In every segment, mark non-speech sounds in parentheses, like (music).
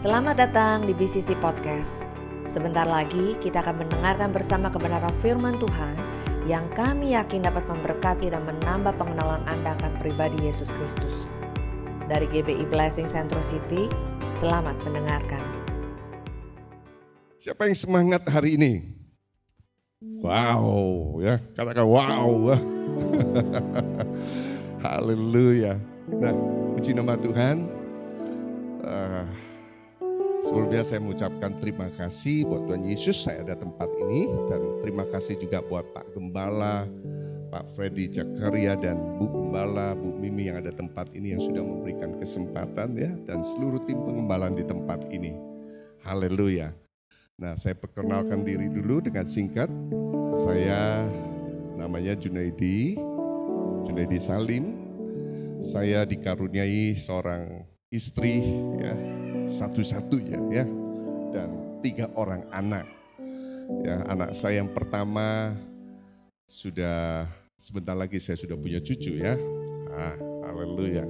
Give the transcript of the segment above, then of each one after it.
Selamat datang di BCC Podcast. Sebentar lagi kita akan mendengarkan bersama kebenaran firman Tuhan yang kami yakin dapat memberkati dan menambah pengenalan Anda akan pribadi Yesus Kristus. Dari GBI Blessing Central City, selamat mendengarkan. Siapa yang semangat hari ini? Wow, ya katakan wow. (laughs) Haleluya. Nah, puji nama Tuhan. Uh, sebelumnya saya mengucapkan terima kasih buat Tuhan Yesus saya ada tempat ini dan terima kasih juga buat Pak Gembala, Pak Freddy Jakaria dan Bu Gembala, Bu Mimi yang ada tempat ini yang sudah memberikan kesempatan ya dan seluruh tim pengembalan di tempat ini. Haleluya. Nah, saya perkenalkan diri dulu dengan singkat. Saya namanya Junaidi, Junaidi Salim. Saya dikaruniai seorang istri ya, satu-satunya ya dan tiga orang anak. Ya, anak saya yang pertama sudah sebentar lagi saya sudah punya cucu ya. Ah, haleluya.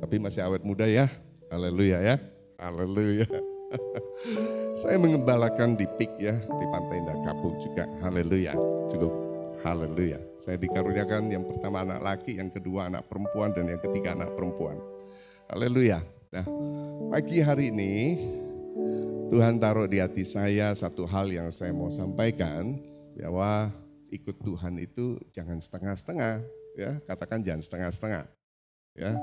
Tapi masih awet muda ya. Haleluya ya. Haleluya. (laughs) saya mengembalakan di PIK ya, di Pantai Indah Kapuk juga. Haleluya. Cukup haleluya. Saya dikaruniakan yang pertama anak laki, yang kedua anak perempuan, dan yang ketiga anak perempuan. Haleluya. Nah, pagi hari ini Tuhan taruh di hati saya satu hal yang saya mau sampaikan bahwa ikut Tuhan itu jangan setengah-setengah ya, katakan jangan setengah-setengah. Ya.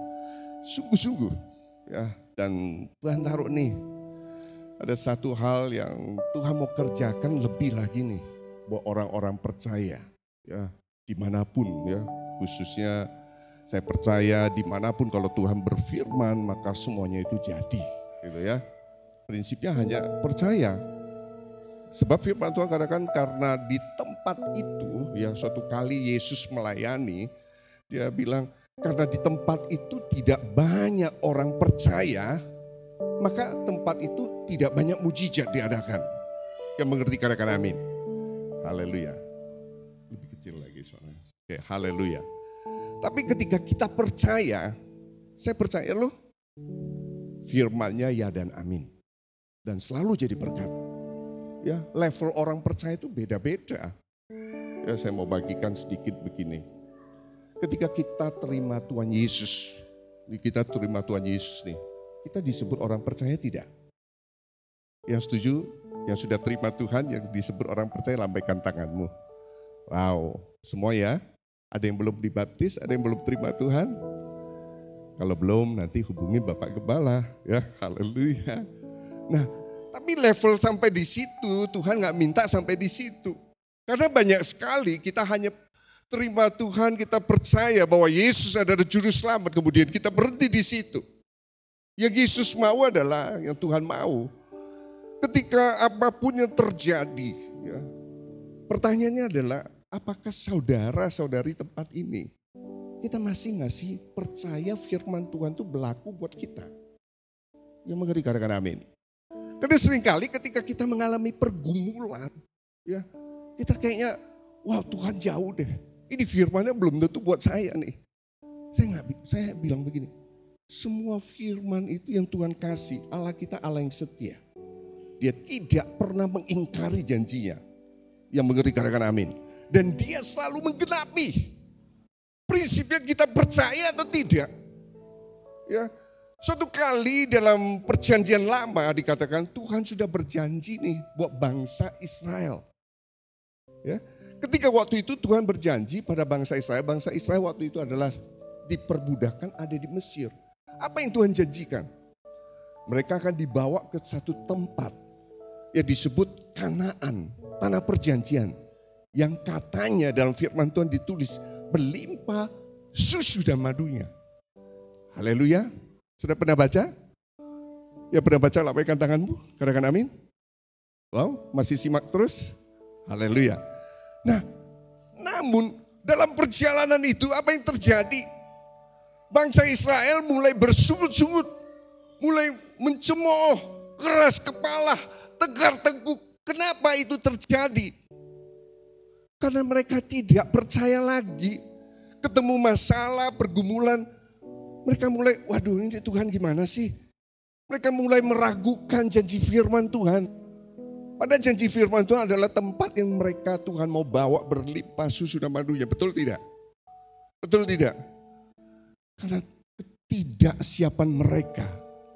Sungguh-sungguh ya dan Tuhan taruh nih ada satu hal yang Tuhan mau kerjakan lebih lagi nih buat orang-orang percaya ya di mana pun ya khususnya saya percaya di mana pun kalau Tuhan berfirman maka semuanya itu jadi gitu ya prinsipnya hanya percaya sebab firman Tuhan katakan karena di tempat itu ya suatu kali Yesus melayani dia bilang karena di tempat itu tidak banyak orang percaya maka tempat itu tidak banyak mujizat diadakan. Yang mengerti katakan amin. Haleluya. Lebih kecil lagi soalnya. Oke, haleluya. Tapi ketika kita percaya, saya percaya loh, firmannya ya dan amin. Dan selalu jadi berkat. Ya, level orang percaya itu beda-beda. Ya, saya mau bagikan sedikit begini. Ketika kita terima Tuhan Yesus, kita terima Tuhan Yesus nih, kita disebut orang percaya tidak? Yang setuju, yang sudah terima Tuhan, yang disebut orang percaya, lambaikan tanganmu. Wow, semua ya. Ada yang belum dibaptis, ada yang belum terima Tuhan. Kalau belum, nanti hubungi Bapak Gembala. Ya, haleluya. Nah, tapi level sampai di situ, Tuhan nggak minta sampai di situ. Karena banyak sekali kita hanya terima Tuhan, kita percaya bahwa Yesus adalah juru selamat, kemudian kita berhenti di situ. Yang Yesus mau adalah yang Tuhan mau. Ketika apa pun yang terjadi, ya, pertanyaannya adalah apakah saudara-saudari tempat ini kita masih nggak sih percaya firman Tuhan itu berlaku buat kita? Yang mengerti katakan amin. Karena sering kali ketika kita mengalami pergumulan, ya kita kayaknya, wah Tuhan jauh deh. Ini firmannya belum tentu buat saya nih. Saya nggak, saya bilang begini, semua firman itu yang Tuhan kasih, Allah kita Allah yang setia. Dia tidak pernah mengingkari janjinya. Yang mengerti katakan amin. Dan dia selalu menggenapi. Prinsipnya kita percaya atau tidak. Ya, Suatu kali dalam perjanjian lama dikatakan Tuhan sudah berjanji nih buat bangsa Israel. Ya, ketika waktu itu Tuhan berjanji pada bangsa Israel, bangsa Israel waktu itu adalah diperbudakan ada di Mesir. Apa yang Tuhan janjikan? Mereka akan dibawa ke satu tempat yang disebut Kanaan, tanah perjanjian. Yang katanya dalam firman Tuhan ditulis berlimpah susu dan madunya. Haleluya. Sudah pernah baca? Ya pernah baca lambaikan tanganmu, katakan amin. Wow, masih simak terus? Haleluya. Nah, namun dalam perjalanan itu apa yang terjadi? Bangsa Israel mulai bersungut-sungut, mulai mencemooh, keras kepala, tegar tengkuk. Kenapa itu terjadi? Karena mereka tidak percaya lagi. Ketemu masalah, pergumulan, mereka mulai, waduh ini Tuhan gimana sih? Mereka mulai meragukan janji firman Tuhan. Pada janji firman Tuhan adalah tempat yang mereka Tuhan mau bawa berlimpah susu dan madunya. Betul tidak? Betul tidak? Karena ketidaksiapan mereka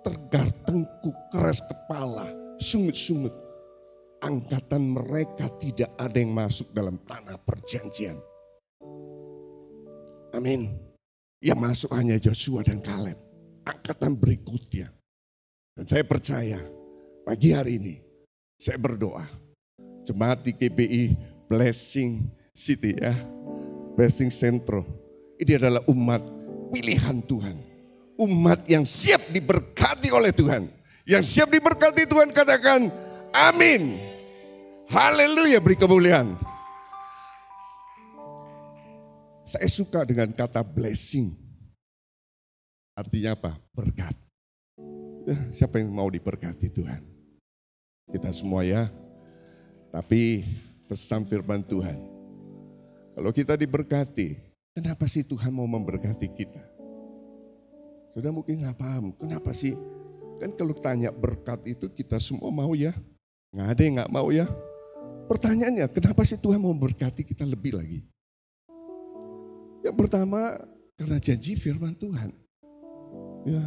tergar tengkuk, keras kepala, sungut-sungut. Angkatan mereka tidak ada yang masuk dalam tanah perjanjian. Amin. Yang masuk hanya Joshua dan Kaleb. Angkatan berikutnya. Dan saya percaya pagi hari ini saya berdoa. Jemaat di KBI Blessing City ya. Blessing Centro. Ini adalah umat pilihan Tuhan. Umat yang siap diberkati oleh Tuhan. Yang siap diberkati Tuhan katakan amin. Haleluya beri kemuliaan. Saya suka dengan kata blessing. Artinya apa? Berkat. Ya, siapa yang mau diberkati Tuhan? Kita semua ya. Tapi pesan firman Tuhan. Kalau kita diberkati, kenapa sih Tuhan mau memberkati kita? Sudah mungkin nggak paham, kenapa sih? Kan kalau tanya berkat itu kita semua mau ya? Nggak ada yang nggak mau ya? Pertanyaannya, kenapa sih Tuhan mau memberkati kita lebih lagi? Yang pertama, karena janji firman Tuhan. Ya,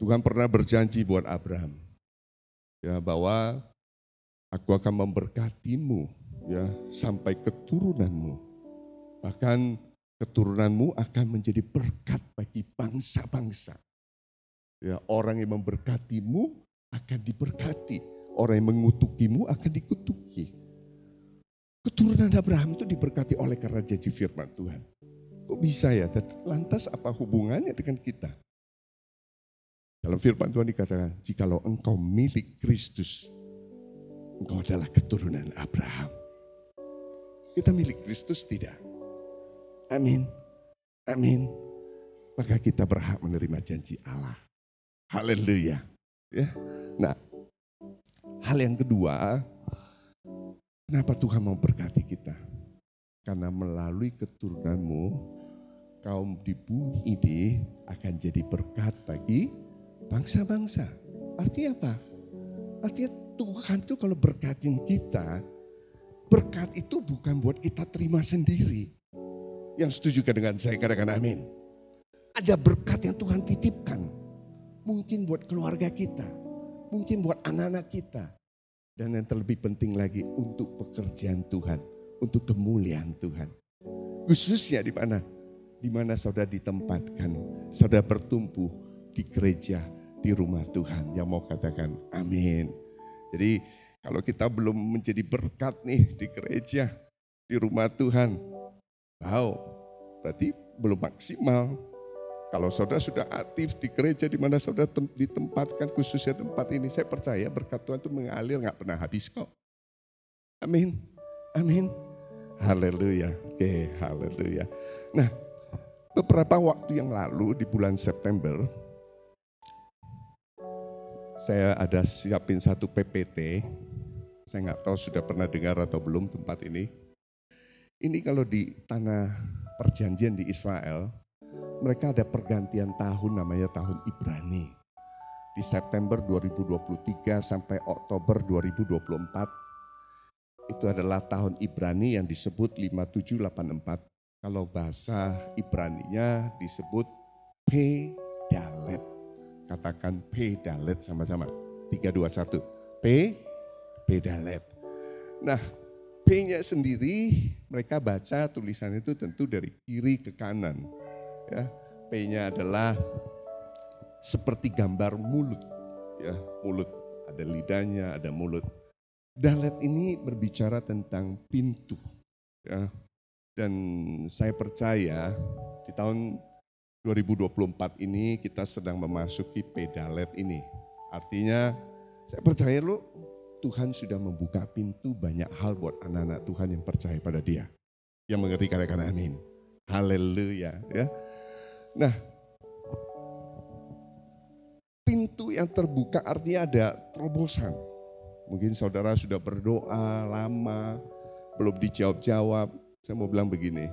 Tuhan pernah berjanji buat Abraham. Ya, bahwa aku akan memberkatimu ya sampai keturunanmu. Bahkan keturunanmu akan menjadi berkat bagi bangsa-bangsa. Ya, orang yang memberkatimu akan diberkati, orang yang mengutukimu akan dikutuki. Keturunan Abraham itu diberkati oleh karena janji firman Tuhan. Kok bisa ya? Lantas apa hubungannya dengan kita? Dalam firman Tuhan dikatakan, jikalau engkau milik Kristus, engkau adalah keturunan Abraham. Kita milik Kristus tidak. Amin. Amin. Maka kita berhak menerima janji Allah. Haleluya. Ya. Nah, hal yang kedua, kenapa Tuhan mau berkati kita? Karena melalui keturunanmu, kaum di bumi ini akan jadi berkat bagi bangsa-bangsa. Artinya apa? Artinya Tuhan itu kalau berkatin kita, berkat itu bukan buat kita terima sendiri. Yang setuju dengan saya katakan amin. Ada berkat yang Tuhan titipkan. Mungkin buat keluarga kita. Mungkin buat anak-anak kita. Dan yang terlebih penting lagi untuk pekerjaan Tuhan. Untuk kemuliaan Tuhan. Khususnya di mana? Di mana saudara ditempatkan. Saudara bertumbuh di gereja di rumah Tuhan yang mau katakan amin. Jadi kalau kita belum menjadi berkat nih di gereja, di rumah Tuhan, wow, berarti belum maksimal. Kalau saudara sudah aktif di gereja di mana saudara ditempatkan khususnya tempat ini, saya percaya berkat Tuhan itu mengalir nggak pernah habis kok. Amin, amin. Haleluya, oke, haleluya. Nah, beberapa waktu yang lalu di bulan September, saya ada siapin satu PPT. Saya nggak tahu sudah pernah dengar atau belum tempat ini. Ini kalau di tanah perjanjian di Israel, mereka ada pergantian tahun namanya tahun Ibrani. Di September 2023 sampai Oktober 2024, itu adalah tahun Ibrani yang disebut 5784. Kalau bahasa Ibraninya disebut Pedalet. Katakan P dalet sama-sama. 3, 2, 1. P, P dalet. Nah, P-nya sendiri mereka baca tulisan itu tentu dari kiri ke kanan. Ya, P-nya adalah seperti gambar mulut. Ya, mulut. Ada lidahnya, ada mulut. Dalet ini berbicara tentang pintu. Ya, dan saya percaya di tahun 2024 ini kita sedang memasuki pedalet ini. Artinya saya percaya lo Tuhan sudah membuka pintu banyak hal buat anak-anak Tuhan yang percaya pada dia. Yang mengerti katakan amin. Haleluya ya. Nah, pintu yang terbuka artinya ada terobosan. Mungkin saudara sudah berdoa lama, belum dijawab-jawab. Saya mau bilang begini,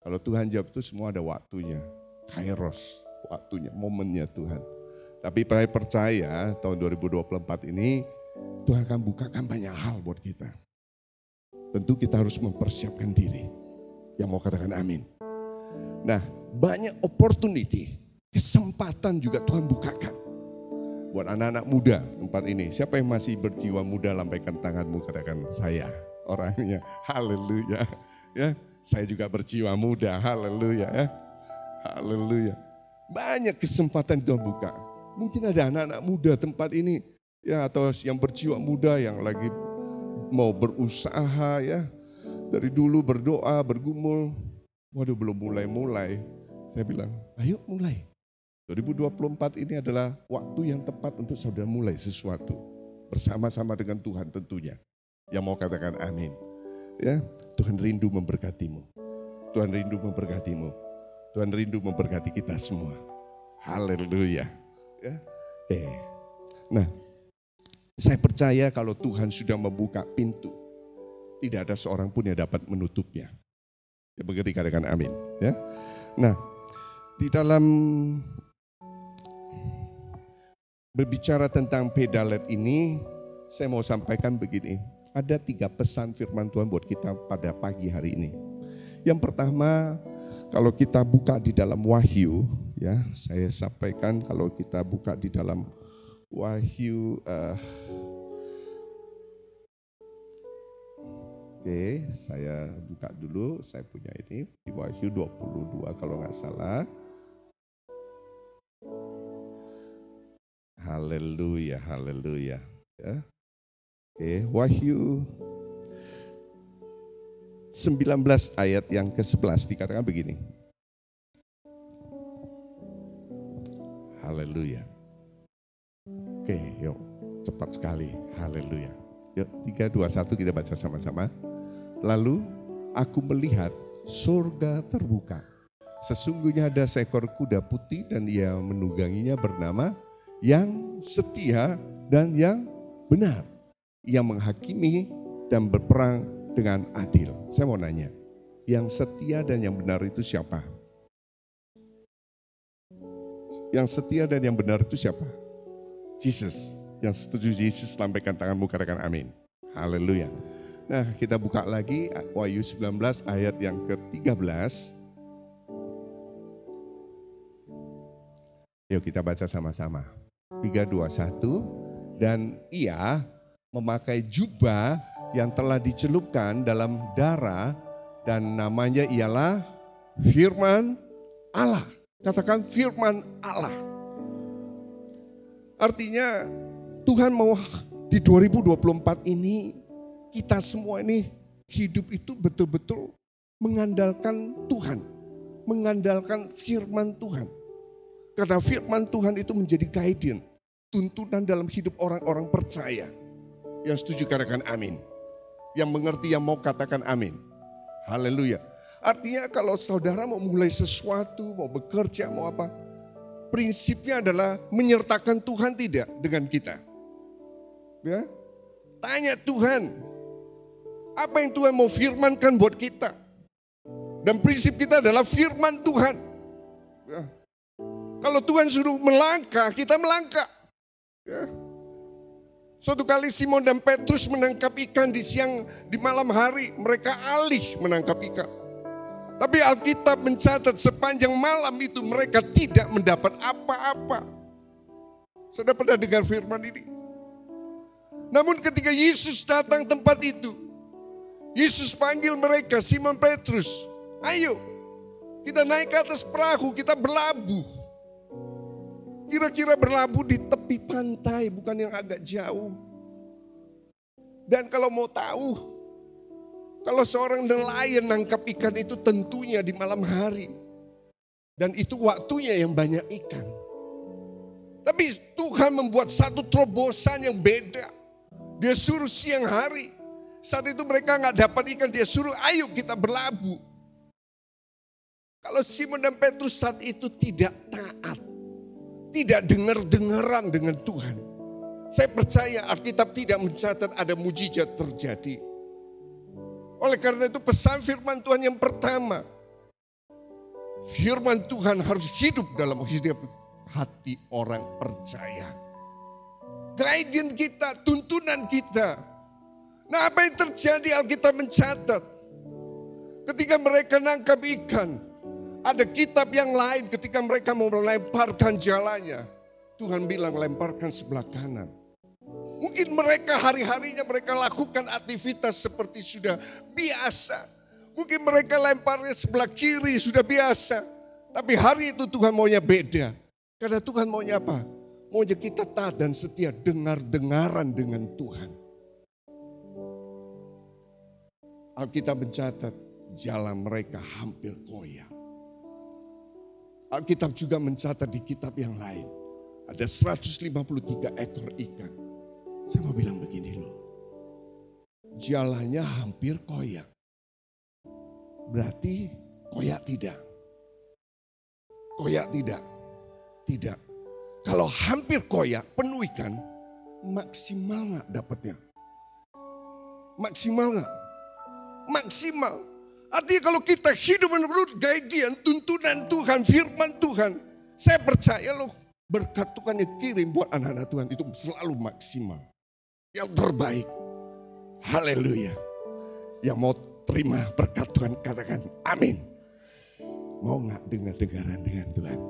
kalau Tuhan jawab itu semua ada waktunya kairos, waktunya, momennya Tuhan. Tapi saya percaya tahun 2024 ini Tuhan akan bukakan banyak hal buat kita. Tentu kita harus mempersiapkan diri. Yang mau katakan amin. Nah banyak opportunity, kesempatan juga Tuhan bukakan. Buat anak-anak muda tempat ini. Siapa yang masih berjiwa muda lambaikan tanganmu katakan saya orangnya. Haleluya. Ya, saya juga berjiwa muda. Haleluya ya. Haleluya. Banyak kesempatan Tuhan buka. Mungkin ada anak-anak muda tempat ini ya atau yang berjiwa muda yang lagi mau berusaha ya. Dari dulu berdoa, bergumul. Waduh belum mulai-mulai. Saya bilang, ayo mulai. 2024 ini adalah waktu yang tepat untuk saudara mulai sesuatu. Bersama-sama dengan Tuhan tentunya. Yang mau katakan amin. Ya, Tuhan rindu memberkatimu. Tuhan rindu memberkatimu. Tuhan rindu memberkati kita semua. Haleluya. Ya. Oke. Nah, saya percaya kalau Tuhan sudah membuka pintu, tidak ada seorang pun yang dapat menutupnya. Ya begitu katakan amin. Ya. Nah, di dalam berbicara tentang pedalet ini, saya mau sampaikan begini. Ada tiga pesan firman Tuhan buat kita pada pagi hari ini. Yang pertama, kalau kita buka di dalam Wahyu, ya saya sampaikan kalau kita buka di dalam Wahyu, uh, Oke, saya buka dulu, saya punya ini di Wahyu 22 kalau nggak salah. Haleluya, haleluya. Ya. Oke, Wahyu 19 ayat yang ke-11 dikatakan begini. Haleluya. Oke, yuk cepat sekali. Haleluya. Yuk, 3, 2, 1 kita baca sama-sama. Lalu aku melihat surga terbuka. Sesungguhnya ada seekor kuda putih dan ia menungganginya bernama yang setia dan yang benar. Ia menghakimi dan berperang dengan adil. Saya mau nanya, yang setia dan yang benar itu siapa? Yang setia dan yang benar itu siapa? Jesus. Yang setuju Jesus, lambaikan tanganmu katakan amin. Haleluya. Nah kita buka lagi Wahyu 19 ayat yang ke-13. Yuk kita baca sama-sama. 3, 2, 1. Dan ia memakai jubah yang telah dicelupkan dalam darah dan namanya ialah firman Allah. Katakan firman Allah. Artinya Tuhan mau di 2024 ini kita semua ini hidup itu betul-betul mengandalkan Tuhan, mengandalkan firman Tuhan. Karena firman Tuhan itu menjadi guidance, tuntunan dalam hidup orang-orang percaya. Yang setuju katakan amin. Yang mengerti yang mau katakan amin. Haleluya. Artinya kalau saudara mau mulai sesuatu, mau bekerja, mau apa. Prinsipnya adalah menyertakan Tuhan tidak dengan kita. Ya, Tanya Tuhan, apa yang Tuhan mau firmankan buat kita. Dan prinsip kita adalah firman Tuhan. Ya. Kalau Tuhan suruh melangkah, kita melangkah. Ya. Suatu kali Simon dan Petrus menangkap ikan di siang di malam hari, mereka alih menangkap ikan. Tapi Alkitab mencatat sepanjang malam itu mereka tidak mendapat apa-apa. Sudah pernah dengar firman ini? Namun ketika Yesus datang tempat itu, Yesus panggil mereka, Simon Petrus, ayo kita naik ke atas perahu, kita berlabuh. Kira-kira berlabuh di tepi pantai, bukan yang agak jauh. Dan kalau mau tahu, kalau seorang nelayan nangkap ikan itu tentunya di malam hari. Dan itu waktunya yang banyak ikan. Tapi Tuhan membuat satu terobosan yang beda. Dia suruh siang hari. Saat itu mereka nggak dapat ikan, dia suruh ayo kita berlabuh. Kalau Simon dan Petrus saat itu tidak taat, tidak dengar-dengaran dengan Tuhan. Saya percaya Alkitab tidak mencatat ada mujizat terjadi. Oleh karena itu pesan firman Tuhan yang pertama. Firman Tuhan harus hidup dalam hidup hati orang percaya. Guidance kita, tuntunan kita. Nah apa yang terjadi Alkitab mencatat. Ketika mereka nangkap ikan, ada kitab yang lain ketika mereka mau melemparkan jalannya. Tuhan bilang lemparkan sebelah kanan. Mungkin mereka hari-harinya mereka lakukan aktivitas seperti sudah biasa. Mungkin mereka lemparnya sebelah kiri sudah biasa. Tapi hari itu Tuhan maunya beda. Karena Tuhan maunya apa? Maunya kita taat dan setia dengar-dengaran dengan Tuhan. Alkitab mencatat jalan mereka hampir koyak. Alkitab juga mencatat di kitab yang lain. Ada 153 ekor ikan. Saya mau bilang begini loh. Jalannya hampir koyak. Berarti koyak tidak. Koyak tidak. Tidak. Kalau hampir koyak, penuh ikan, maksimal nggak dapatnya? Maksimal nggak? Maksimal. Artinya kalau kita hidup menurut guidean, tuntunan Tuhan, firman Tuhan. Saya percaya loh berkat Tuhan yang kirim buat anak-anak Tuhan itu selalu maksimal. Yang terbaik. Haleluya. Yang mau terima berkat Tuhan katakan amin. Mau nggak dengar-dengaran dengan Tuhan?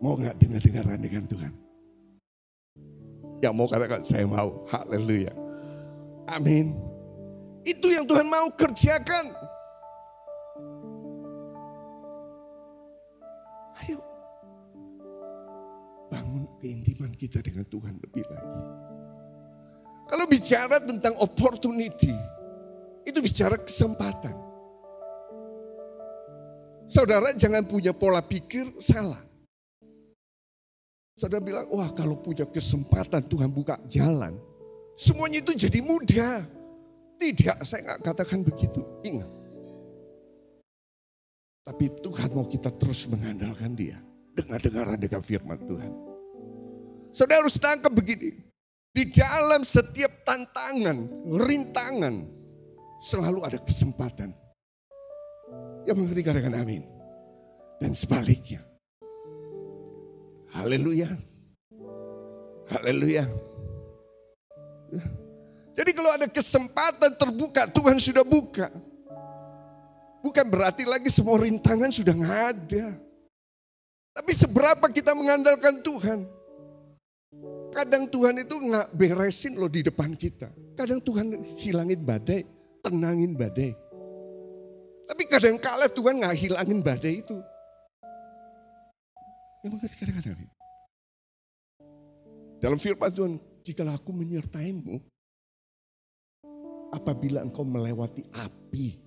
Mau nggak dengar-dengaran dengan Tuhan? Yang mau katakan saya mau. Haleluya. Amin. Itu yang Tuhan mau kerjakan. Ayo. Bangun keintiman kita dengan Tuhan lebih lagi. Kalau bicara tentang opportunity, itu bicara kesempatan. Saudara jangan punya pola pikir salah. Saudara bilang, wah kalau punya kesempatan Tuhan buka jalan. Semuanya itu jadi mudah. Tidak, saya nggak katakan begitu. Ingat, tapi Tuhan mau kita terus mengandalkan dia. Dengar-dengaran dengan firman Tuhan. Saudara harus tangkap begini. Di dalam setiap tantangan, rintangan, selalu ada kesempatan. Yang mengerti katakan amin. Dan sebaliknya. Haleluya. Haleluya. Jadi kalau ada kesempatan terbuka, Tuhan sudah buka. Bukan berarti lagi semua rintangan sudah nggak ada. Tapi seberapa kita mengandalkan Tuhan. Kadang Tuhan itu nggak beresin loh di depan kita. Kadang Tuhan hilangin badai, tenangin badai. Tapi kadang kala Tuhan nggak hilangin badai itu. Mengerti kadang-kadang. Dalam firman Tuhan, jika aku menyertaimu, apabila engkau melewati api,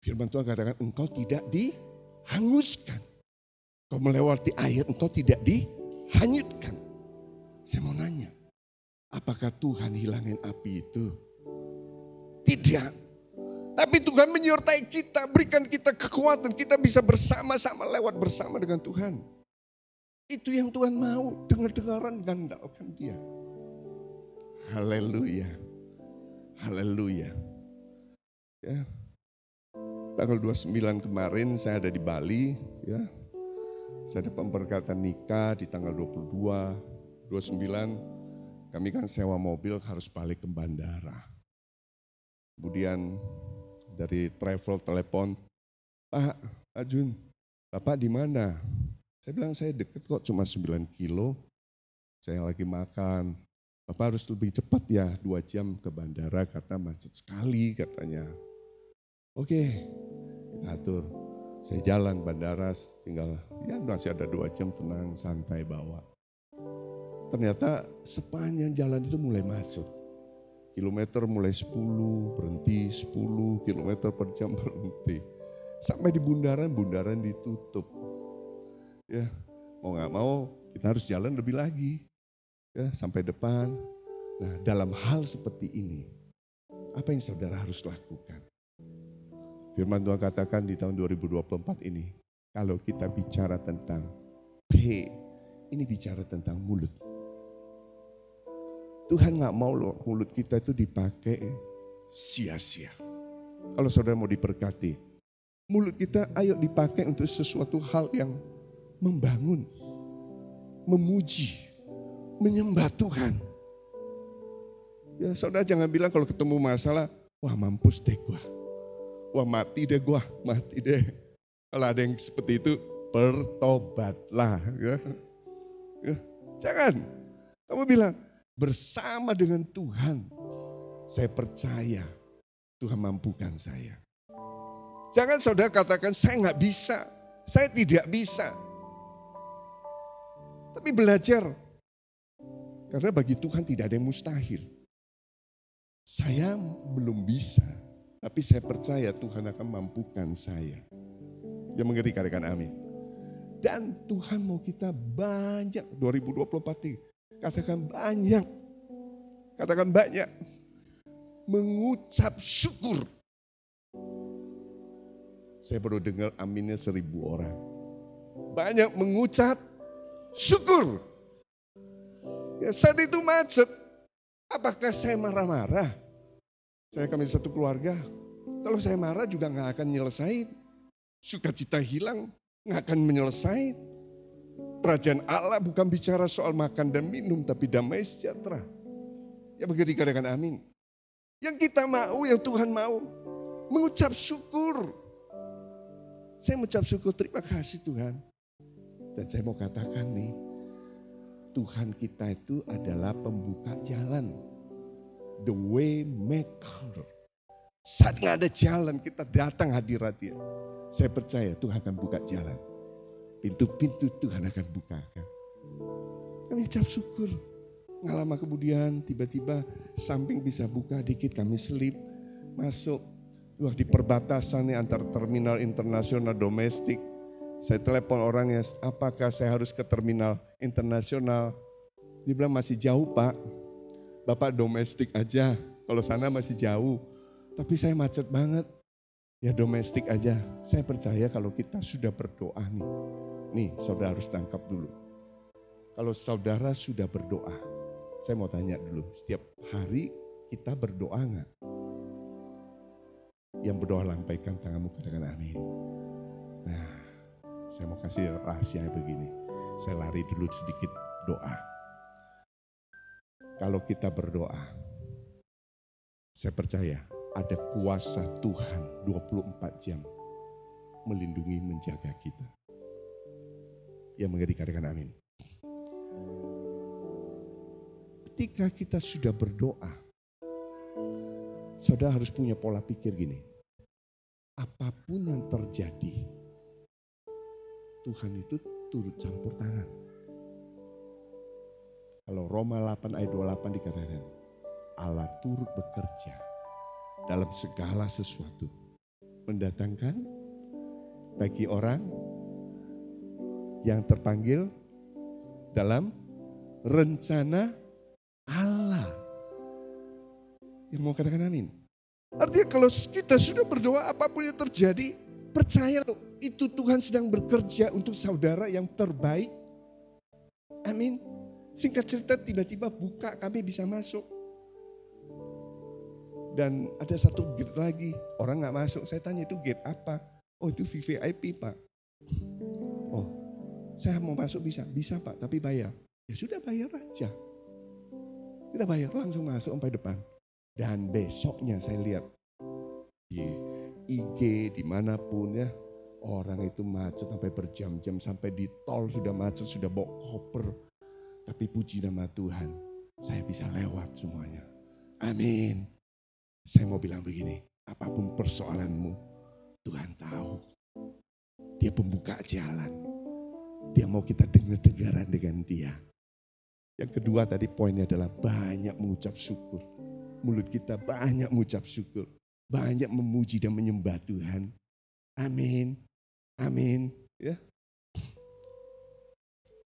Firman Tuhan katakan engkau tidak dihanguskan. Engkau melewati air, engkau tidak dihanyutkan. Saya mau nanya, apakah Tuhan hilangin api itu? Tidak. Tapi Tuhan menyertai kita, berikan kita kekuatan, kita bisa bersama-sama lewat bersama dengan Tuhan. Itu yang Tuhan mau, dengar-dengaran gandalkan dia. Haleluya. Haleluya. Ya, tanggal 29 kemarin saya ada di Bali ya. Saya ada pemberkatan nikah di tanggal 22, 29 kami kan sewa mobil harus balik ke bandara. Kemudian dari travel telepon, Pak, Pak Jun, Bapak di mana? Saya bilang saya deket kok cuma 9 kilo. Saya lagi makan. Bapak harus lebih cepat ya, dua jam ke bandara karena macet sekali katanya. Oke, atur. Saya jalan bandara tinggal ya masih ada dua jam tenang santai bawa. Ternyata sepanjang jalan itu mulai macet. Kilometer mulai 10, berhenti 10 kilometer per jam (laughs) berhenti. Sampai di bundaran, bundaran ditutup. Ya, mau nggak mau kita harus jalan lebih lagi. Ya, sampai depan. Nah, dalam hal seperti ini, apa yang saudara harus lakukan? Firman Tuhan katakan di tahun 2024 ini, kalau kita bicara tentang P, ini bicara tentang mulut. Tuhan nggak mau loh mulut kita itu dipakai sia-sia. Kalau saudara mau diberkati, mulut kita ayo dipakai untuk sesuatu hal yang membangun. memuji, menyembah Tuhan. Ya saudara jangan bilang kalau ketemu masalah, wah mampus deh gua. Wah mati deh gua, mati deh. Kalau ada yang seperti itu, bertobatlah. Ya. Ya. Jangan. Kamu bilang, bersama dengan Tuhan, saya percaya Tuhan mampukan saya. Jangan saudara katakan, saya nggak bisa, saya tidak bisa. Tapi belajar. Karena bagi Tuhan tidak ada yang mustahil. Saya belum bisa, tapi saya percaya Tuhan akan mampukan saya. Yang mengerti katakan amin. Dan Tuhan mau kita banyak 2024 ini. Katakan banyak. Katakan banyak. Mengucap syukur. Saya baru dengar aminnya seribu orang. Banyak mengucap syukur. Ya, saat itu macet. Apakah saya marah-marah? Saya kami satu keluarga. Kalau saya marah juga nggak akan nyelesain. Sukacita hilang nggak akan menyelesaikan. Kerajaan Allah bukan bicara soal makan dan minum, tapi damai sejahtera. Ya begitu dikatakan amin. Yang kita mau, yang Tuhan mau, mengucap syukur. Saya mengucap syukur, terima kasih Tuhan. Dan saya mau katakan nih, Tuhan kita itu adalah pembuka jalan. The way maker. Saat nggak ada jalan, kita datang hadirat dia. Saya percaya Tuhan akan buka jalan. Pintu-pintu Tuhan akan bukakan. Kami ucap syukur. Nggak lama kemudian tiba-tiba samping bisa buka dikit kami selip masuk. Wah di perbatasan nih antar terminal internasional domestik saya telepon orangnya, apakah saya harus ke terminal internasional? Dia bilang masih jauh pak, bapak domestik aja, kalau sana masih jauh. Tapi saya macet banget, ya domestik aja. Saya percaya kalau kita sudah berdoa nih, nih saudara harus tangkap dulu. Kalau saudara sudah berdoa, saya mau tanya dulu, setiap hari kita berdoa nggak? Yang berdoa lampaikan tanganmu katakan amin. Nah, saya mau kasih rahasia begini. Saya lari dulu sedikit doa. Kalau kita berdoa, saya percaya ada kuasa Tuhan 24 jam melindungi menjaga kita. Yang mengerti katakan amin. Ketika kita sudah berdoa, saudara harus punya pola pikir gini. Apa pun yang terjadi, Tuhan itu turut campur tangan. Kalau Roma 8 ayat 28 dikatakan, Allah turut bekerja dalam segala sesuatu. Mendatangkan bagi orang yang terpanggil dalam rencana Allah. Yang mau katakan amin. Artinya kalau kita sudah berdoa apa pun yang terjadi, percaya itu Tuhan sedang bekerja untuk saudara yang terbaik. Amin. Singkat cerita tiba-tiba buka kami bisa masuk. Dan ada satu gate lagi, orang nggak masuk. Saya tanya itu gate apa? Oh itu VVIP pak. Oh saya mau masuk bisa, bisa pak tapi bayar. Ya sudah bayar aja. Kita bayar langsung masuk sampai depan. Dan besoknya saya lihat di IG di mana pun ya Orang itu macet sampai berjam-jam, sampai di tol sudah macet, sudah bawa koper. Tapi puji nama Tuhan, saya bisa lewat semuanya. Amin. Saya mau bilang begini, apa pun persoalanmu, Tuhan tahu. Dia pembuka jalan. Dia mau kita dengar-dengaran dengan dia. Yang kedua tadi poinnya adalah banyak mengucap syukur. Mulut kita banyak mengucap syukur. Banyak memuji dan menyembah Tuhan. Amin. Amin. Ya.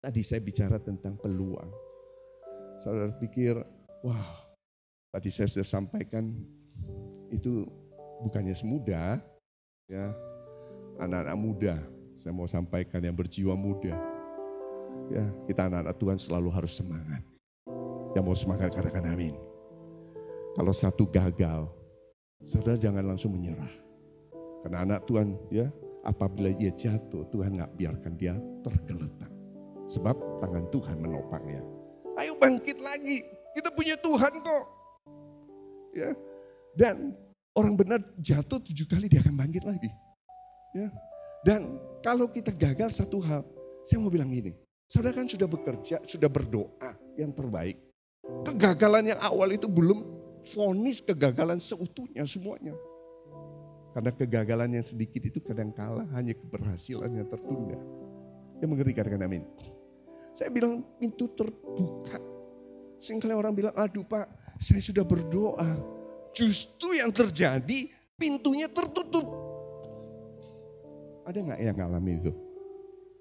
Tadi saya bicara tentang peluang. Saudara pikir, wah, tadi saya sudah sampaikan itu bukannya semudah, ya, anak-anak muda. Saya mau sampaikan yang berjiwa muda. Ya, kita anak-anak Tuhan selalu harus semangat. Yang mau semangat katakan amin. Kalau satu gagal, saudara jangan langsung menyerah. Karena anak Tuhan ya apabila ia jatuh, Tuhan nggak biarkan dia tergeletak. Sebab tangan Tuhan menopangnya. Ayo bangkit lagi. Kita punya Tuhan kok. Ya. Dan orang benar jatuh tujuh kali dia akan bangkit lagi. Ya. Dan kalau kita gagal satu hal, saya mau bilang gini. Saudara kan sudah bekerja, sudah berdoa yang terbaik. Kegagalan yang awal itu belum fonis kegagalan seutuhnya semuanya. Karena kegagalan yang sedikit itu kadang kala hanya keberhasilan yang tertunda. Yang mengerti katakan amin. Saya bilang pintu terbuka. Sehingga orang bilang, aduh pak saya sudah berdoa. Justru yang terjadi pintunya tertutup. Ada nggak yang ngalamin itu?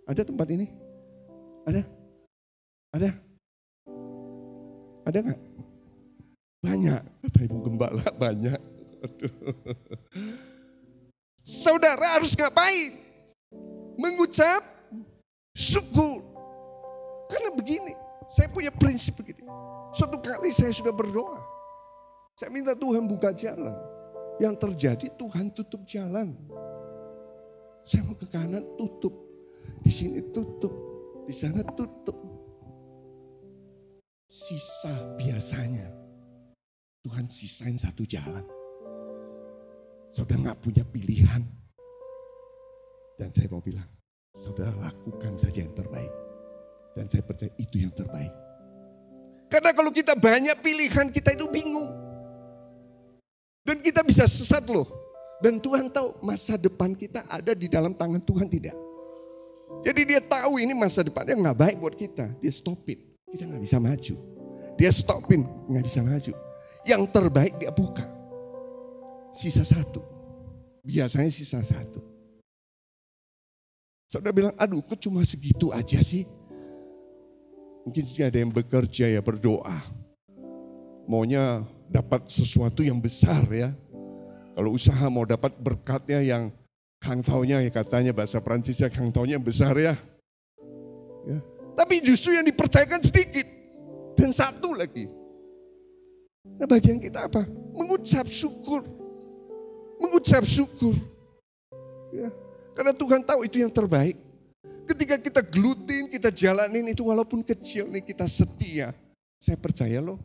Ada tempat ini? Ada? Ada? Ada nggak? Banyak. Bapak Ibu Gembala (laughs) banyak. Aduh. Saudara harus ngapain? Mengucap syukur. Karena begini, saya punya prinsip begini. Suatu kali saya sudah berdoa. Saya minta Tuhan buka jalan. Yang terjadi Tuhan tutup jalan. Saya mau ke kanan tutup. Di sini tutup. Di sana tutup. Sisa biasanya. Tuhan sisain satu jalan. Saudara nggak punya pilihan. Dan saya mau bilang, saudara lakukan saja yang terbaik. Dan saya percaya itu yang terbaik. Karena kalau kita banyak pilihan, kita itu bingung. Dan kita bisa sesat loh. Dan Tuhan tahu masa depan kita ada di dalam tangan Tuhan tidak. Jadi dia tahu ini masa depannya nggak baik buat kita. Dia stopin. Kita nggak bisa maju. Dia stopin, nggak bisa maju. Yang terbaik dia buka sisa satu. Biasanya sisa satu. Saudara bilang, aduh kok cuma segitu aja sih. Mungkin ada yang bekerja ya berdoa. Maunya dapat sesuatu yang besar ya. Kalau usaha mau dapat berkatnya yang kang taunya ya katanya bahasa Prancisnya kang taunya yang besar ya. ya. Tapi justru yang dipercayakan sedikit. Dan satu lagi. Nah bagian kita apa? Mengucap syukur mengucap syukur. Ya. Karena Tuhan tahu itu yang terbaik. Ketika kita gelutin, kita jalanin itu walaupun kecil nih kita setia. Saya percaya loh,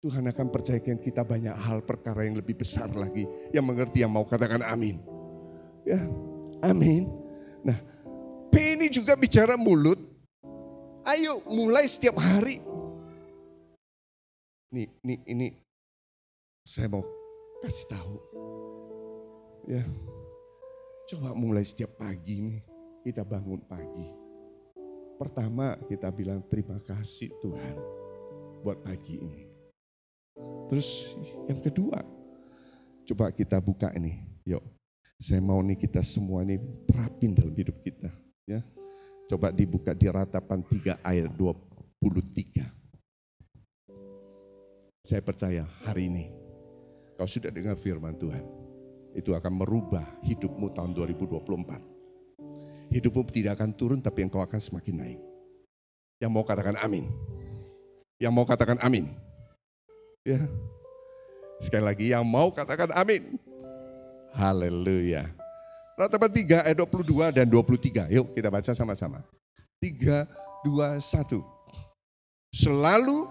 Tuhan akan percayakan kita banyak hal perkara yang lebih besar lagi. Yang mengerti yang mau katakan amin. Ya, amin. Nah, P ini juga bicara mulut. Ayo mulai setiap hari. Nih, nih, ini saya mau kasih tahu. Ya. Coba mulai setiap pagi nih kita bangun pagi. Pertama kita bilang terima kasih Tuhan buat pagi ini. Terus yang kedua, coba kita buka ini. Yuk, saya mau nih kita semua nih terapin dalam hidup kita. Ya, Coba dibuka di ratapan 3 ayat 23. Saya percaya hari ini kau sudah dengar firman Tuhan itu akan merubah hidupmu tahun 2024. Hidupmu tidak akan turun tapi engkau akan semakin naik. Yang mau katakan amin. Yang mau katakan amin. Ya. Sekali lagi yang mau katakan amin. Haleluya. Ratapan 3 ayat 22 dan 23. Yuk kita baca sama-sama. 3, 2, 1. Selalu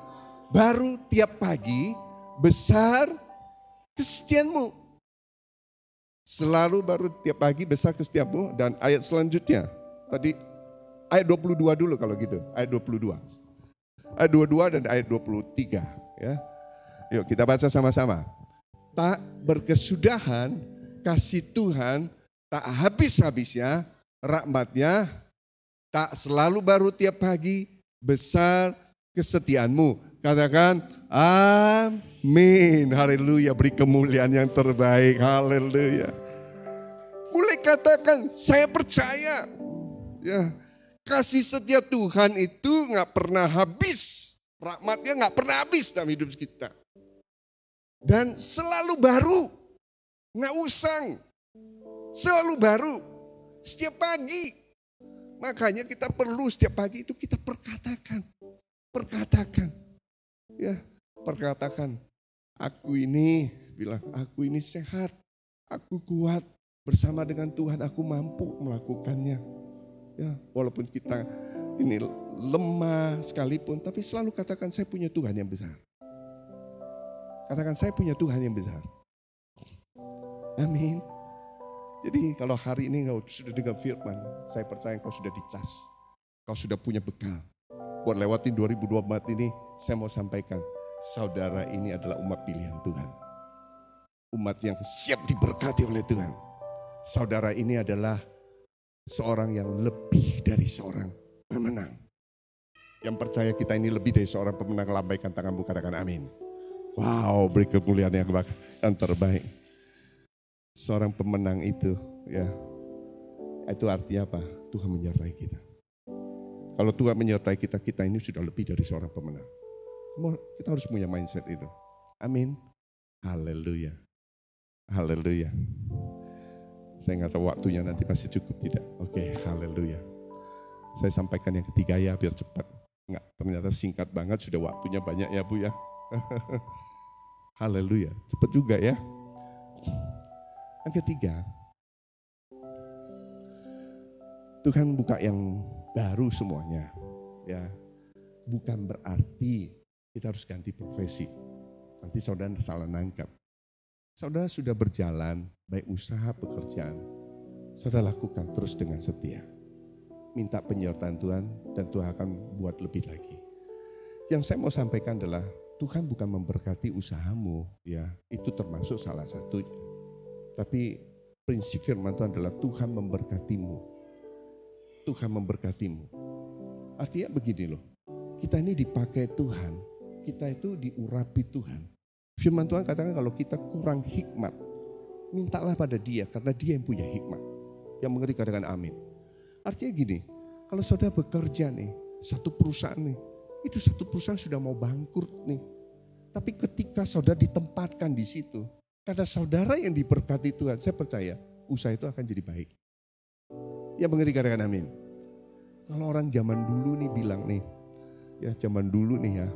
baru tiap pagi besar kesetiaanmu Selalu baru tiap pagi besar kesetiaanmu dan ayat selanjutnya. Tadi ayat 22 dulu kalau gitu, ayat 22. Ayat 22 dan ayat 23 ya. Yuk kita baca sama-sama. Tak berkesudahan kasih Tuhan tak habis-habisnya rahmatnya tak selalu baru tiap pagi besar kesetiaanmu. Katakan amin. Haleluya beri kemuliaan yang terbaik. Haleluya. Mulai katakan saya percaya. Ya, kasih setia Tuhan itu nggak pernah habis. Rahmatnya nggak pernah habis dalam hidup kita. Dan selalu baru. Nggak usang. Selalu baru. Setiap pagi. Makanya kita perlu setiap pagi itu kita perkatakan. Perkatakan. Ya, perkatakan, aku ini, bilang, aku ini sehat, aku kuat, bersama dengan Tuhan aku mampu melakukannya. Ya, walaupun kita ini lemah sekalipun, tapi selalu katakan saya punya Tuhan yang besar. Katakan saya punya Tuhan yang besar. Amin. Jadi kalau hari ini kau sudah dengar firman, saya percaya kau sudah dicas. Kau sudah punya bekal. Buat lewatin 2024 ini, saya mau sampaikan, saudara ini adalah umat pilihan Tuhan. Umat yang siap diberkati oleh Tuhan. Saudara ini adalah seorang yang lebih dari seorang pemenang. Yang percaya kita ini lebih dari seorang pemenang, lambaikan tanganmu, katakan amin. Wow, beri kemuliaan yang, yang terbaik seorang pemenang itu ya itu artinya apa? Tuhan menyertai kita. Kalau Tuhan menyertai kita, kita ini sudah lebih dari seorang pemenang. Kita harus punya mindset itu. Amin. Haleluya. Haleluya. Saya nggak tahu waktunya nanti masih cukup tidak. Oke, haleluya. Saya sampaikan yang ketiga ya biar cepat. Enggak, ternyata singkat banget sudah waktunya banyak ya Bu ya. (laughs) haleluya. Cepat juga ya. Yang ketiga, Tuhan buka yang baru semuanya. Ya, bukan berarti kita harus ganti profesi. Nanti saudara salah nangkap. Saudara sudah berjalan, baik usaha pekerjaan, saudara lakukan terus dengan setia. Minta penyertaan Tuhan dan Tuhan akan buat lebih lagi. Yang saya mau sampaikan adalah Tuhan bukan memberkati usahamu, ya itu termasuk salah satunya. Tapi prinsip firman Tuhan adalah Tuhan memberkatimu. Tuhan memberkatimu. Artinya begini loh, kita ini dipakai Tuhan, kita itu diurapi Tuhan. Firman Tuhan katakan kalau kita kurang hikmat, mintalah pada dia karena dia yang punya hikmat. Yang mengerti katakan amin. Artinya gini, kalau saudara bekerja nih, satu perusahaan nih, itu satu perusahaan sudah mau bangkrut nih. Tapi ketika saudara ditempatkan di situ, karena saudara yang diberkati Tuhan, saya percaya usaha itu akan jadi baik. Ya mengerti katakan amin. Kalau orang zaman dulu nih bilang nih, ya zaman dulu nih ya,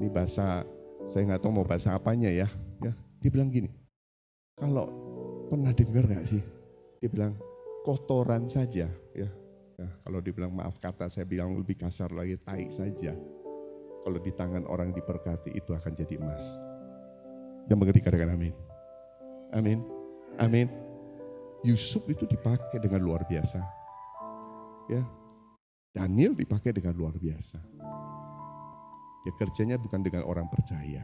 ini bahasa, saya nggak tahu mau bahasa apanya ya, ya dia bilang gini, kalau pernah dengar nggak sih? Dia bilang kotoran saja, ya. ya kalau dibilang maaf kata saya bilang lebih kasar lagi, tai saja. Kalau di tangan orang diberkati itu akan jadi emas. Yang mengerti katakan amin. Amin. Amin. Yusuf itu dipakai dengan luar biasa. Ya. Daniel dipakai dengan luar biasa. Dia kerjanya bukan dengan orang percaya.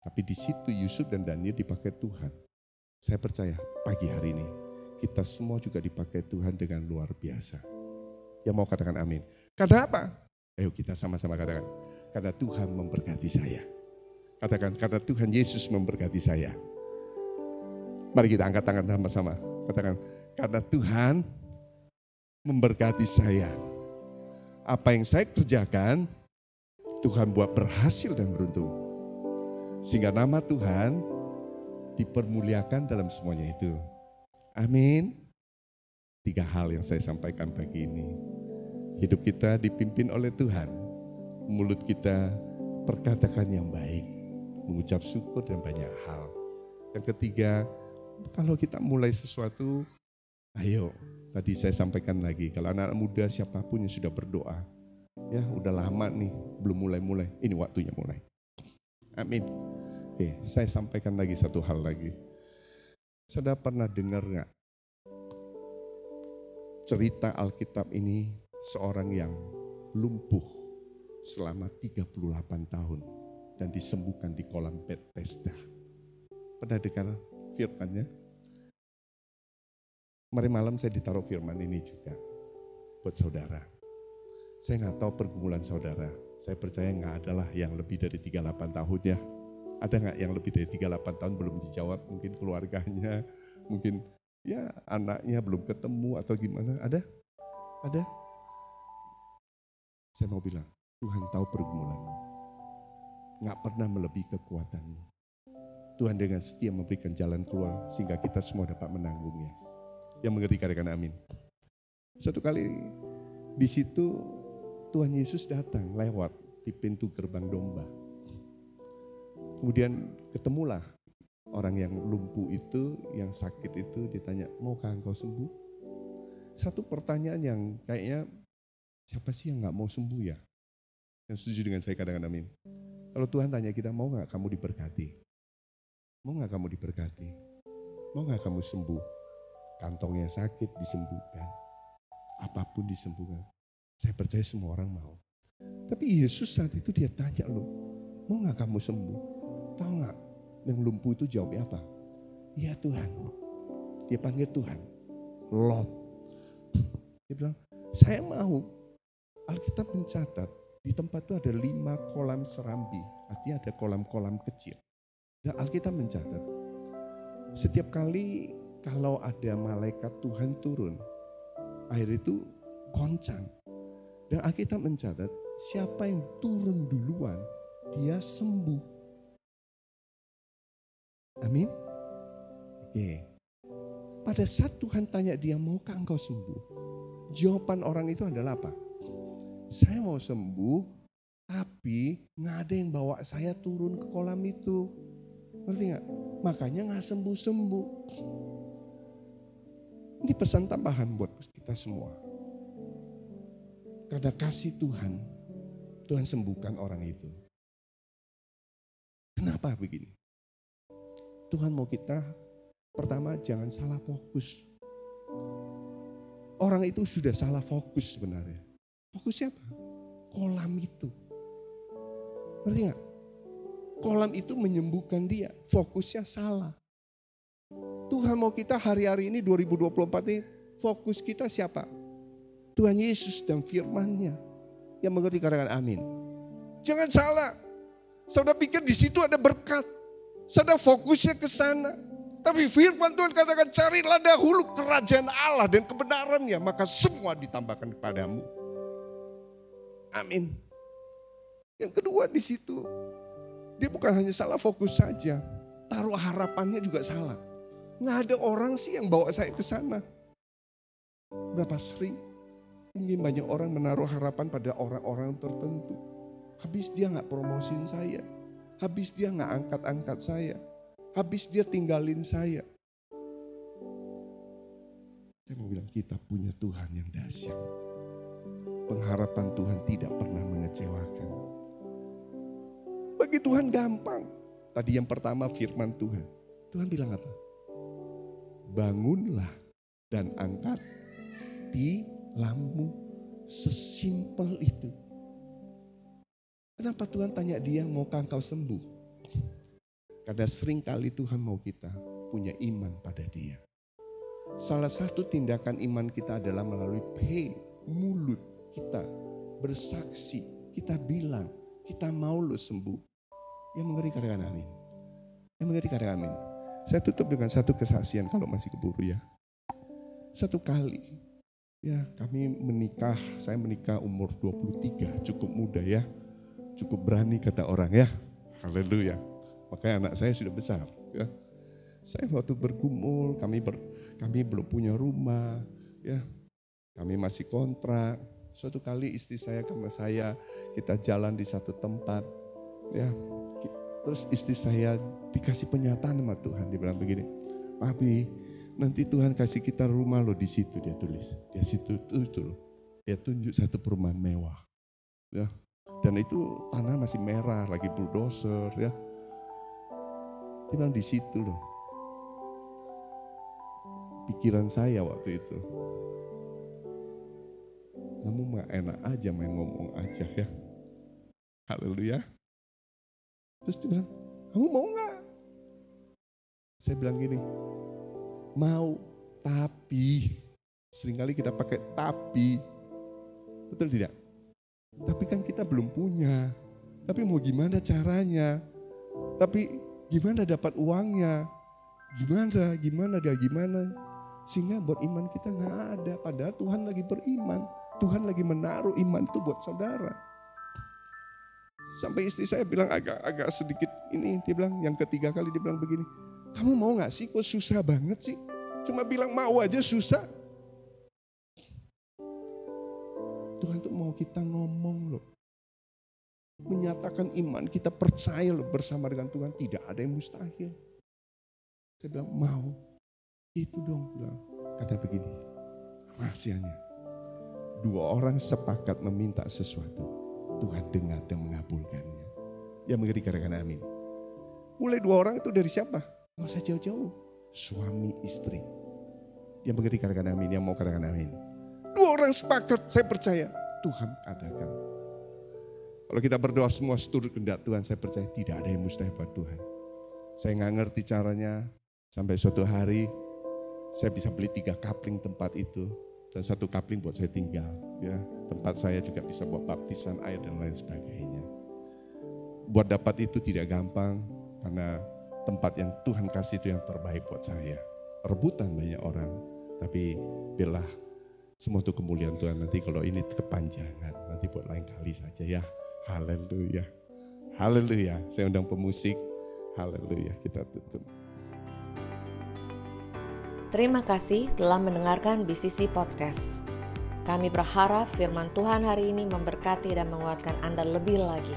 Tapi di situ Yusuf dan Daniel dipakai Tuhan. Saya percaya pagi hari ini kita semua juga dipakai Tuhan dengan luar biasa. Yang mau katakan amin. Karena apa? Ayo kita sama-sama katakan. Karena Tuhan memberkati saya. Katakan, karena Tuhan Yesus memberkati saya. Mari kita angkat tangan sama-sama. Katakan, karena Tuhan memberkati saya. Apa yang saya kerjakan, Tuhan buat berhasil dan beruntung. Sehingga nama Tuhan dipermuliakan dalam semuanya itu. Amin. Tiga hal yang saya sampaikan pagi ini. Hidup kita dipimpin oleh Tuhan. Mulut kita perkatakan yang baik. Mengucap syukur dan banyak hal. Yang ketiga, kalau kita mulai sesuatu, ayo. Tadi saya sampaikan lagi, kalau anak, -anak muda siapa pun yang sudah berdoa, ya udah lama nih, belum mulai-mulai, ini waktunya mulai. Amin. Oke, saya sampaikan lagi satu hal lagi. Sudah pernah dengar nggak cerita Alkitab ini seorang yang lumpuh selama 38 tahun dan disembuhkan di kolam Bethesda. Pernah dengar firmannya. Mari malam saya ditaruh firman ini juga buat saudara. Saya nggak tahu pergumulan saudara. Saya percaya nggak adalah yang lebih dari 38 tahun ya. Ada nggak yang lebih dari 38 tahun belum dijawab? Mungkin keluarganya, mungkin ya anaknya belum ketemu atau gimana? Ada? Ada? Saya mau bilang, Tuhan tahu pergumulanmu. Nggak pernah melebihi kekuatanmu. Tuhan dengan setia memberikan jalan keluar sehingga kita semua dapat menanggungnya. Yang mengerti katakan amin. Suatu kali di situ Tuhan Yesus datang lewat di pintu gerbang domba. Kemudian ketemulah orang yang lumpuh itu, yang sakit itu ditanya, maukah engkau sembuh? Satu pertanyaan yang kayaknya Siapa sih yang nggak mau sembuh ya? Yang setuju dengan saya kadang-kadang amin. Kalau Tuhan tanya kita, mau nggak kamu diberkati? Mau nggak kamu diberkati? Mau nggak kamu sembuh? Kantongnya sakit disembuhkan. Apa pun disembuhkan. Saya percaya semua orang mau. Tapi Yesus saat itu dia tanya loh, mau nggak kamu sembuh? Tahu nggak yang lumpuh itu jawabnya apa? Iya Tuhan. Dia panggil Tuhan. Lot. Dia bilang, saya mau. Alkitab mencatat di tempat itu ada lima kolam serambi. Artinya ada kolam-kolam kecil. Dan Alkitab mencatat, setiap kali kalau ada malaikat Tuhan turun, air itu goncang. Dan Alkitab mencatat, siapa yang turun duluan, dia sembuh. Amin. Oke. Pada saat Tuhan tanya dia, maukah engkau sembuh? Jawaban orang itu adalah apa? Saya mau sembuh, tapi nggak ada yang bawa saya turun ke kolam itu. Ngerti nggak? Makanya nggak sembuh-sembuh. Ini pesan tambahan buat kita semua. Karena kasih Tuhan, Tuhan sembuhkan orang itu. Kenapa begini? Tuhan mau kita Pertama, jangan salah fokus. Orang itu sudah salah fokus sebenarnya. Fokusnya apa? Kolam itu. Ngerti gak? Kolam itu menyembuhkan dia. Fokusnya salah. Tuhan mau kita hari-hari ini 2024 ini fokus kita siapa? Tuhan Yesus dan firmannya. Yang mengerti katakan amin. Jangan salah. Saudara pikir di situ ada berkat. Saudara fokusnya ke sana. Tapi firman Tuhan katakan carilah dahulu kerajaan Allah dan kebenarannya. Maka semua ditambahkan kepadamu. Amin. Yang kedua di situ. Dia bukan hanya salah fokus saja. Taruh harapannya juga salah. Nggak ada orang sih yang bawa saya ke sana. Berapa sering mungkin banyak orang menaruh harapan pada orang-orang tertentu. Habis dia nggak promosin saya. Habis dia nggak angkat-angkat saya Habis dia tinggalin saya. Saya mau bilang kita punya Tuhan yang dahsyat. Pengharapan Tuhan tidak pernah mengecewakan. Bagi Tuhan gampang. Tadi yang pertama firman Tuhan. Tuhan bilang apa? Bangunlah dan angkat tilammu. Sesimpel itu. Kenapa Tuhan tanya dia, mau engkau sembuh? Karena sering kali Tuhan mau kita punya iman pada dia. Salah satu tindakan iman kita adalah melalui P, mulut kita bersaksi. Kita bilang, kita mau lo sembuh. Yang mengerti katakan amin. Yang mengerti katakan amin. Saya tutup dengan satu kesaksian kalau masih keburu ya. Satu kali ya kami menikah, saya menikah umur 23, cukup muda ya. Cukup berani kata orang ya. Haleluya. Makanya anak saya sudah besar. Ya. Saya waktu bergumul, kami ber, kami belum punya rumah, ya. Kami masih kontrak. Suatu kali istri saya sama saya kita jalan di satu tempat, ya. Terus istri saya dikasih penyataan sama Tuhan, dia bilang begini, Papi, nanti Tuhan kasih kita rumah loh di situ dia tulis. Di situ itu, itu Dia tunjuk satu perumahan mewah. Ya. Dan itu tanah masih merah, lagi bulldozer ya dia bilang di situ loh. Pikiran saya waktu itu. Kamu mah enak aja main ngomong aja ya. Haleluya. Terus dia bilang, kamu mau nggak? Saya bilang gini, mau tapi. Seringkali kita pakai tapi. Betul tidak? Tapi kan kita belum punya. Tapi mau gimana caranya? Tapi Gimana dapat uangnya? Gimana, gimana dia gimana? Sehingga buat iman kita nggak ada. Padahal Tuhan lagi beriman. Tuhan lagi menaruh iman itu buat saudara. Sampai istri saya bilang agak agak sedikit ini. Dia bilang yang ketiga kali dia bilang begini. Kamu mau gak sih? Kok susah banget sih? Cuma bilang mau aja susah. Tuhan tuh mau kita ngomong loh menyatakan iman, kita percaya bersama dengan Tuhan, tidak ada yang mustahil. Saya bilang, mau. Itu dong, bilang. Karena begini, rahasianya. dua orang sepakat meminta sesuatu, Tuhan dengar dan mengabulkannya. Yang mengerti katakan amin. Mulai dua orang itu dari siapa? Nggak usah jauh-jauh. Suami istri. Yang mengerti katakan amin, yang mau katakan amin. Dua orang sepakat, saya percaya Tuhan adakan. Kalau kita berdoa semua seturut kehendak Tuhan, saya percaya tidak ada yang mustahil buat Tuhan. Saya nggak ngerti caranya, sampai suatu hari saya bisa beli tiga kapling tempat itu dan satu kapling buat saya tinggal. Ya, tempat saya juga bisa buat baptisan air dan lain sebagainya. Buat dapat itu tidak gampang karena tempat yang Tuhan kasih itu yang terbaik buat saya. Rebutan banyak orang, tapi biarlah semua itu kemuliaan Tuhan. Nanti kalau ini kepanjangan, nanti buat lain kali saja ya. Haleluya. Haleluya. Saya undang pemusik. Haleluya. Kita tutup. Terima kasih telah mendengarkan BCC Podcast. Kami berharap firman Tuhan hari ini memberkati dan menguatkan Anda lebih lagi.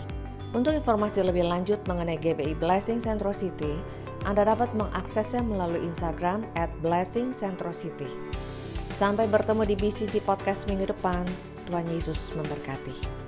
Untuk informasi lebih lanjut mengenai GBI Blessing Centro City, Anda dapat mengaksesnya melalui Instagram at Blessing Centro City. Sampai bertemu di BCC Podcast minggu depan. Tuhan Yesus memberkati.